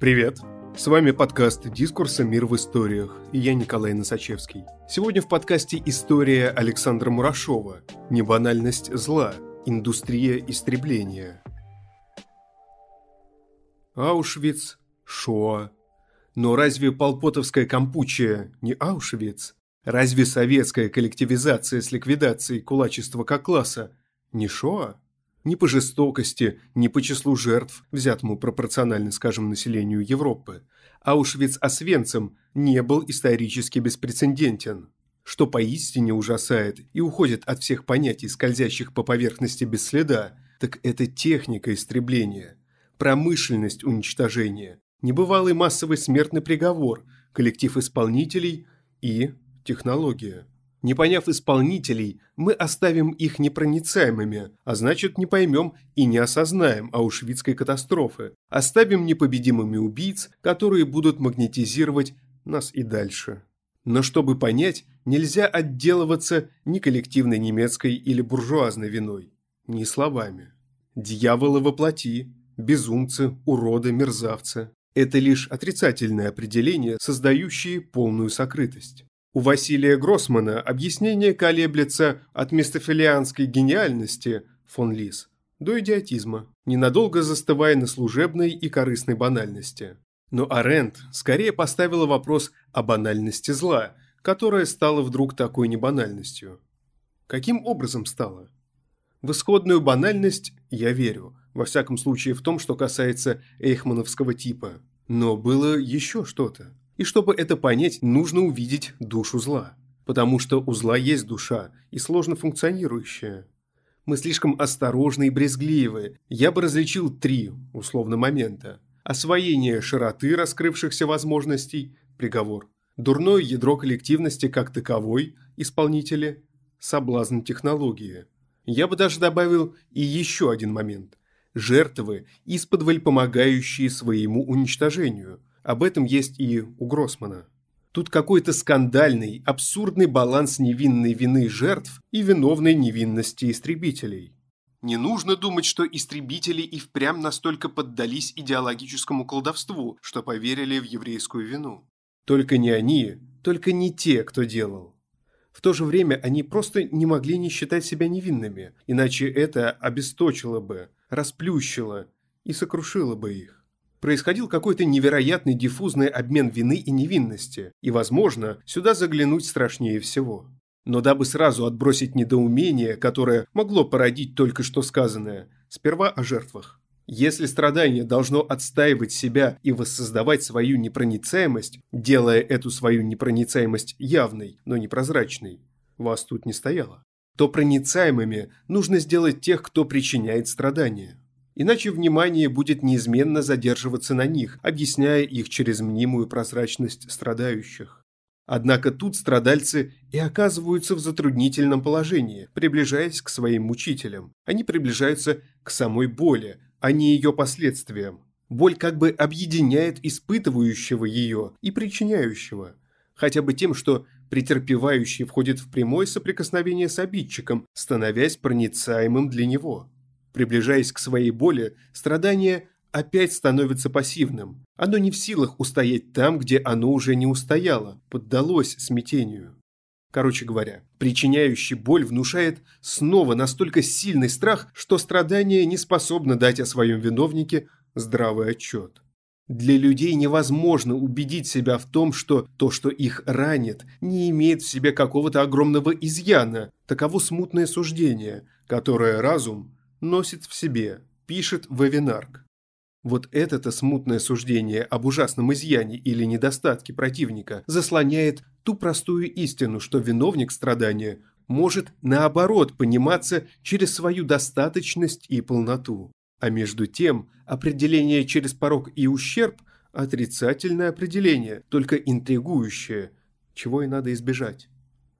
Привет! С вами подкаст «Дискурса. Мир в историях» и я Николай Носачевский. Сегодня в подкасте история Александра Мурашова «Небанальность зла. Индустрия истребления». Аушвиц, Шоа. Но разве полпотовская компучия не Аушвиц? Разве советская коллективизация с ликвидацией кулачества как класса не Шоа? Ни по жестокости, ни по числу жертв, взятому пропорционально, скажем, населению Европы, Аушвиц-Освенцим не был исторически беспрецедентен. Что поистине ужасает и уходит от всех понятий, скользящих по поверхности без следа, так это техника истребления, промышленность уничтожения, небывалый массовый смертный приговор, коллектив исполнителей и технология. Не поняв исполнителей, мы оставим их непроницаемыми, а значит не поймем и не осознаем аушвицкой катастрофы. Оставим непобедимыми убийц, которые будут магнетизировать нас и дальше. Но чтобы понять, нельзя отделываться ни коллективной немецкой или буржуазной виной, ни словами. Дьяволы воплоти, безумцы, уроды, мерзавцы – это лишь отрицательное определение, создающее полную сокрытость. У Василия Гроссмана объяснение колеблется от мистофилианской гениальности фон Лис до идиотизма, ненадолго застывая на служебной и корыстной банальности. Но Аренд скорее поставила вопрос о банальности зла, которая стала вдруг такой небанальностью. Каким образом стала? В исходную банальность я верю, во всяком случае в том, что касается эйхмановского типа. Но было еще что-то. И чтобы это понять, нужно увидеть душу зла. Потому что у зла есть душа, и сложно функционирующая. Мы слишком осторожны и брезгливы. Я бы различил три, условно, момента. Освоение широты раскрывшихся возможностей – приговор. Дурное ядро коллективности как таковой – исполнители. Соблазн технологии. Я бы даже добавил и еще один момент. Жертвы, исподволь помогающие своему уничтожению – об этом есть и у Гроссмана. Тут какой-то скандальный, абсурдный баланс невинной вины жертв и виновной невинности истребителей. Не нужно думать, что истребители и впрямь настолько поддались идеологическому колдовству, что поверили в еврейскую вину. Только не они, только не те, кто делал. В то же время они просто не могли не считать себя невинными, иначе это обесточило бы, расплющило и сокрушило бы их происходил какой-то невероятный диффузный обмен вины и невинности, и, возможно, сюда заглянуть страшнее всего. Но дабы сразу отбросить недоумение, которое могло породить только что сказанное, сперва о жертвах. Если страдание должно отстаивать себя и воссоздавать свою непроницаемость, делая эту свою непроницаемость явной, но непрозрачной, вас тут не стояло, то проницаемыми нужно сделать тех, кто причиняет страдания. Иначе внимание будет неизменно задерживаться на них, объясняя их через мнимую прозрачность страдающих. Однако тут страдальцы и оказываются в затруднительном положении, приближаясь к своим мучителям. Они приближаются к самой боли, а не ее последствиям. Боль как бы объединяет испытывающего ее и причиняющего. Хотя бы тем, что претерпевающий входит в прямое соприкосновение с обидчиком, становясь проницаемым для него. Приближаясь к своей боли, страдание опять становится пассивным. Оно не в силах устоять там, где оно уже не устояло, поддалось смятению. Короче говоря, причиняющий боль внушает снова настолько сильный страх, что страдание не способно дать о своем виновнике здравый отчет. Для людей невозможно убедить себя в том, что то, что их ранит, не имеет в себе какого-то огромного изъяна, таково смутное суждение, которое разум носит в себе, пишет Вавинарк. Вот это-то смутное суждение об ужасном изъяне или недостатке противника заслоняет ту простую истину, что виновник страдания может, наоборот, пониматься через свою достаточность и полноту. А между тем, определение через порог и ущерб – отрицательное определение, только интригующее, чего и надо избежать.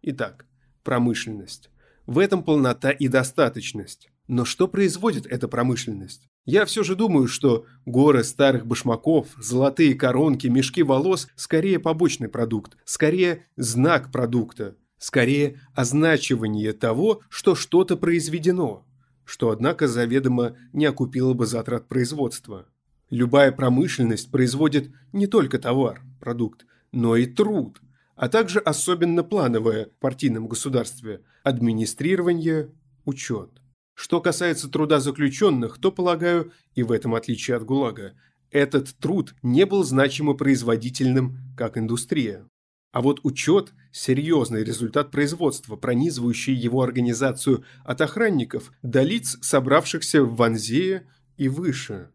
Итак, промышленность. В этом полнота и достаточность. Но что производит эта промышленность? Я все же думаю, что горы старых башмаков, золотые коронки, мешки волос – скорее побочный продукт, скорее знак продукта, скорее означивание того, что что-то произведено, что, однако, заведомо не окупило бы затрат производства. Любая промышленность производит не только товар, продукт, но и труд, а также особенно плановое в партийном государстве – администрирование, учет. Что касается труда заключенных, то, полагаю, и в этом отличие от ГУЛАГа, этот труд не был значимо производительным, как индустрия. А вот учет – серьезный результат производства, пронизывающий его организацию от охранников до лиц, собравшихся в Ванзее и выше.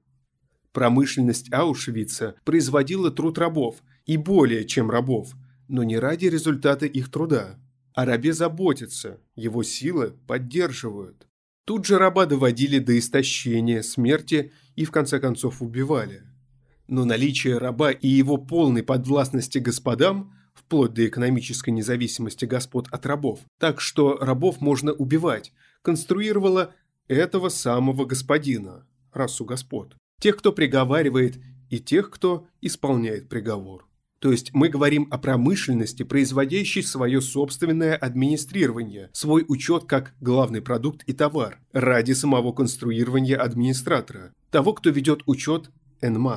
Промышленность Аушвица производила труд рабов, и более чем рабов, но не ради результата их труда. О рабе заботятся, его силы поддерживают. Тут же раба доводили до истощения, смерти и в конце концов убивали. Но наличие раба и его полной подвластности господам – вплоть до экономической независимости господ от рабов, так что рабов можно убивать, конструировала этого самого господина, расу господ, тех, кто приговаривает, и тех, кто исполняет приговор. То есть мы говорим о промышленности, производящей свое собственное администрирование, свой учет как главный продукт и товар, ради самого конструирования администратора, того, кто ведет учет en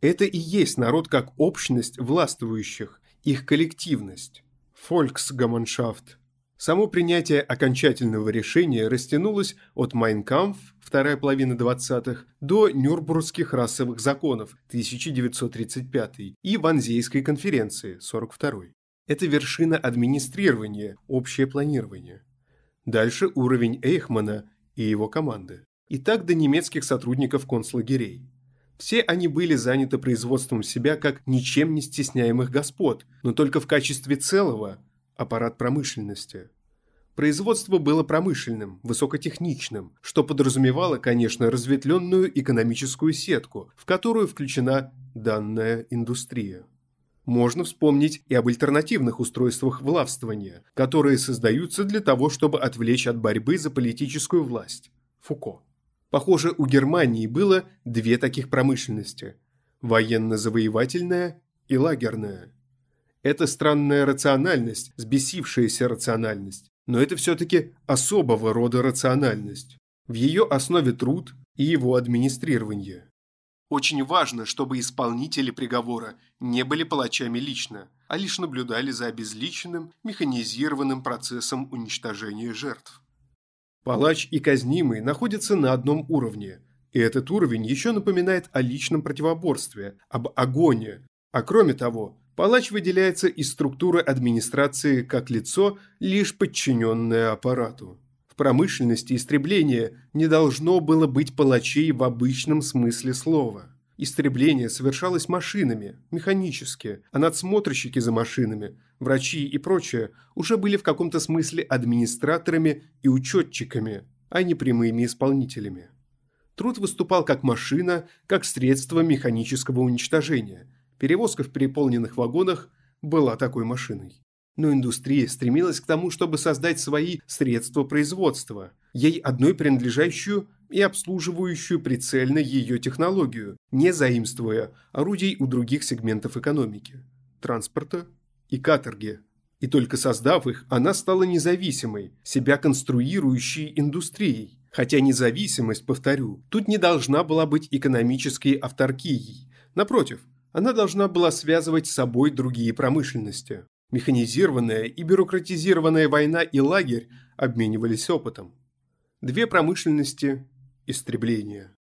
Это и есть народ как общность властвующих, их коллективность, Volksgemeinschaft. Само принятие окончательного решения растянулось от Майнкамф, вторая половина 20-х, до Нюрнбургских расовых законов, 1935 и Ванзейской конференции, 42 Это вершина администрирования, общее планирование. Дальше уровень Эйхмана и его команды. И так до немецких сотрудников концлагерей. Все они были заняты производством себя как ничем не стесняемых господ, но только в качестве целого – аппарат промышленности. Производство было промышленным, высокотехничным, что подразумевало, конечно, разветвленную экономическую сетку, в которую включена данная индустрия. Можно вспомнить и об альтернативных устройствах властвования, которые создаются для того, чтобы отвлечь от борьбы за политическую власть. Фуко. Похоже, у Германии было две таких промышленности – военно-завоевательная и лагерная. Это странная рациональность, сбесившаяся рациональность, но это все-таки особого рода рациональность. В ее основе труд и его администрирование. Очень важно, чтобы исполнители приговора не были палачами лично, а лишь наблюдали за обезличенным, механизированным процессом уничтожения жертв. Палач и казнимый находятся на одном уровне, и этот уровень еще напоминает о личном противоборстве, об агоне. А кроме того, палач выделяется из структуры администрации как лицо, лишь подчиненное аппарату. В промышленности истребления не должно было быть палачей в обычном смысле слова. Истребление совершалось машинами, механически, а надсмотрщики за машинами, врачи и прочее уже были в каком-то смысле администраторами и учетчиками, а не прямыми исполнителями. Труд выступал как машина, как средство механического уничтожения. Перевозка в переполненных вагонах была такой машиной. Но индустрия стремилась к тому, чтобы создать свои средства производства, ей одной принадлежащую и обслуживающую прицельно ее технологию, не заимствуя орудий у других сегментов экономики – транспорта и каторги. И только создав их, она стала независимой, себя конструирующей индустрией. Хотя независимость, повторю, тут не должна была быть экономической авторкией. Напротив, она должна была связывать с собой другие промышленности. Механизированная и бюрократизированная война и лагерь обменивались опытом. Две промышленности истребления.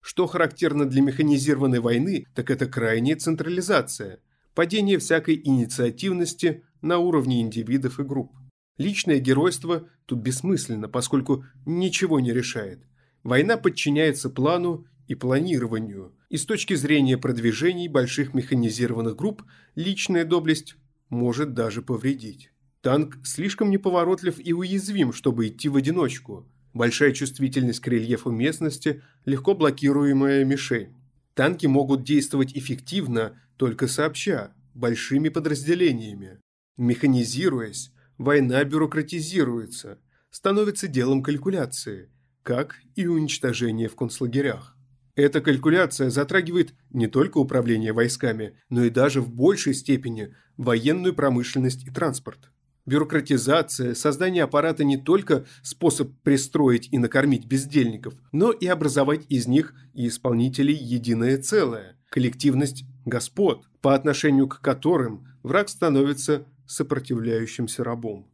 Что характерно для механизированной войны, так это крайняя централизация, падение всякой инициативности на уровне индивидов и групп. Личное геройство тут бессмысленно, поскольку ничего не решает. Война подчиняется плану и планированию, и с точки зрения продвижений больших механизированных групп личная доблесть может даже повредить. Танк слишком неповоротлив и уязвим, чтобы идти в одиночку, большая чувствительность к рельефу местности, легко блокируемая мишень. Танки могут действовать эффективно только сообща, большими подразделениями. Механизируясь, война бюрократизируется, становится делом калькуляции, как и уничтожение в концлагерях. Эта калькуляция затрагивает не только управление войсками, но и даже в большей степени военную промышленность и транспорт. Бюрократизация, создание аппарата не только способ пристроить и накормить бездельников, но и образовать из них и исполнителей единое целое, коллективность господ, по отношению к которым враг становится сопротивляющимся рабом.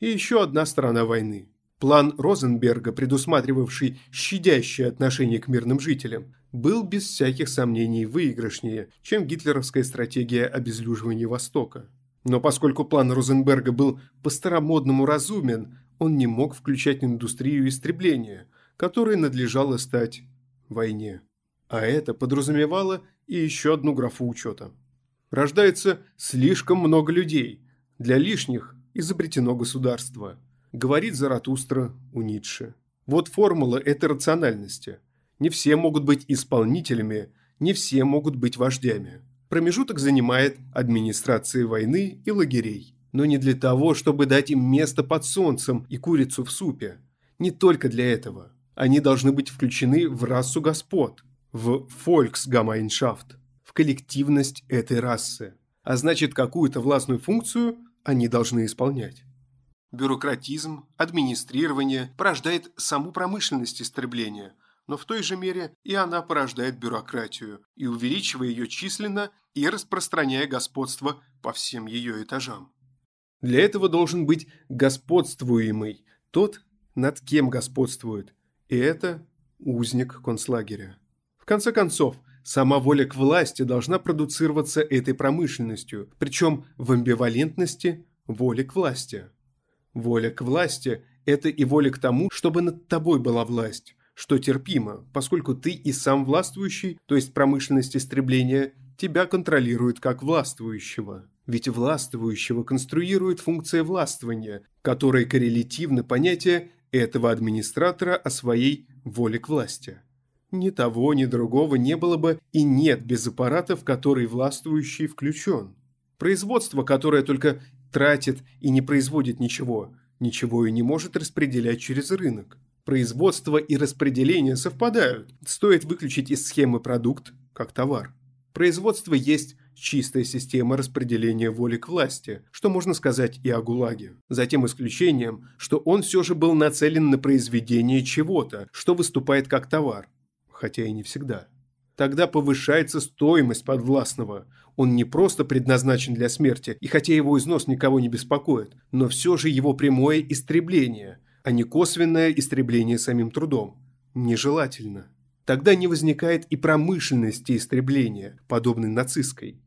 И еще одна сторона войны. План Розенберга, предусматривавший щадящее отношение к мирным жителям, был без всяких сомнений выигрышнее, чем гитлеровская стратегия обезлюживания Востока. Но поскольку план Розенберга был по-старомодному разумен, он не мог включать индустрию истребления, которой надлежало стать войне. А это подразумевало и еще одну графу учета. Рождается слишком много людей. Для лишних изобретено государство. Говорит Заратустра у Ницше. Вот формула этой рациональности. Не все могут быть исполнителями, не все могут быть вождями. Промежуток занимает администрация войны и лагерей. Но не для того, чтобы дать им место под солнцем и курицу в супе. Не только для этого. Они должны быть включены в расу господ, в Volksgemeinschaft, в коллективность этой расы. А значит, какую-то властную функцию они должны исполнять. Бюрократизм, администрирование порождает саму промышленность истребления – но в той же мере и она порождает бюрократию и увеличивая ее численно и распространяя господство по всем ее этажам. Для этого должен быть господствуемый, тот, над кем господствует, и это узник концлагеря. В конце концов, сама воля к власти должна продуцироваться этой промышленностью, причем в амбивалентности воли к власти. Воля к власти – это и воля к тому, чтобы над тобой была власть, что терпимо, поскольку ты и сам властвующий, то есть промышленность истребления, тебя контролирует как властвующего. Ведь властвующего конструирует функция властвования, которая коррелятивно понятие этого администратора о своей воле к власти. Ни того, ни другого не было бы и нет без аппарата, в который властвующий включен. Производство, которое только тратит и не производит ничего, ничего и не может распределять через рынок. Производство и распределение совпадают. Стоит выключить из схемы продукт как товар. Производство есть чистая система распределения воли к власти, что можно сказать и о ГУЛАГе. За тем исключением, что он все же был нацелен на произведение чего-то, что выступает как товар, хотя и не всегда. Тогда повышается стоимость подвластного. Он не просто предназначен для смерти, и хотя его износ никого не беспокоит, но все же его прямое истребление, а не косвенное истребление самим трудом. Нежелательно. Тогда не возникает и промышленности истребления, подобной нацистской.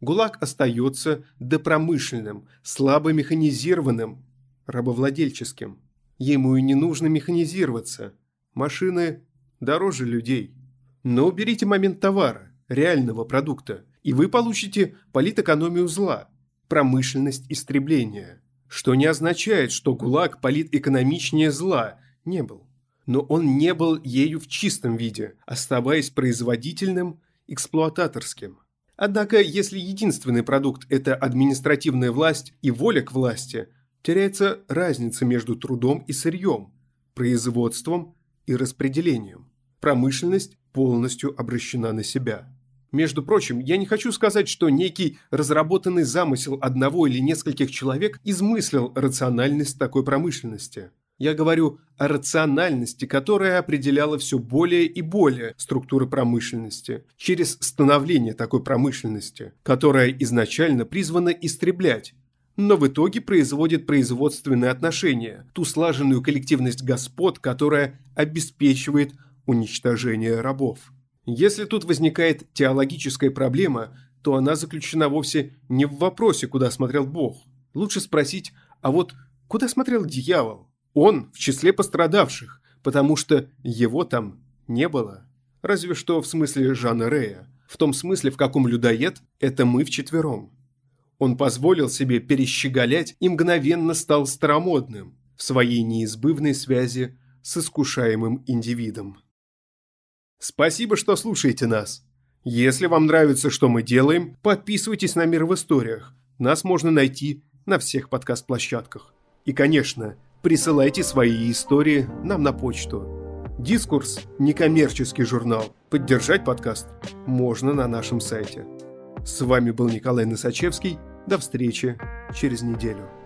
ГУЛАГ остается допромышленным, слабо механизированным, рабовладельческим. Ему и не нужно механизироваться. Машины дороже людей. Но уберите момент товара, реального продукта, и вы получите политэкономию зла, промышленность истребления. Что не означает, что ГУЛАГ политэкономичнее зла не был. Но он не был ею в чистом виде, оставаясь производительным, эксплуататорским. Однако, если единственный продукт – это административная власть и воля к власти, теряется разница между трудом и сырьем, производством и распределением. Промышленность полностью обращена на себя. Между прочим, я не хочу сказать, что некий разработанный замысел одного или нескольких человек измыслил рациональность такой промышленности. Я говорю о рациональности, которая определяла все более и более структуры промышленности через становление такой промышленности, которая изначально призвана истреблять, но в итоге производит производственные отношения, ту слаженную коллективность господ, которая обеспечивает уничтожение рабов. Если тут возникает теологическая проблема, то она заключена вовсе не в вопросе, куда смотрел Бог. Лучше спросить, а вот куда смотрел дьявол? Он в числе пострадавших, потому что его там не было. Разве что в смысле Жана Рея. В том смысле, в каком людоед – это мы вчетвером. Он позволил себе перещеголять и мгновенно стал старомодным в своей неизбывной связи с искушаемым индивидом. Спасибо, что слушаете нас. Если вам нравится, что мы делаем, подписывайтесь на «Мир в историях». Нас можно найти на всех подкаст-площадках. И, конечно, присылайте свои истории нам на почту. «Дискурс» – некоммерческий журнал. Поддержать подкаст можно на нашем сайте. С вами был Николай Носачевский. До встречи через неделю.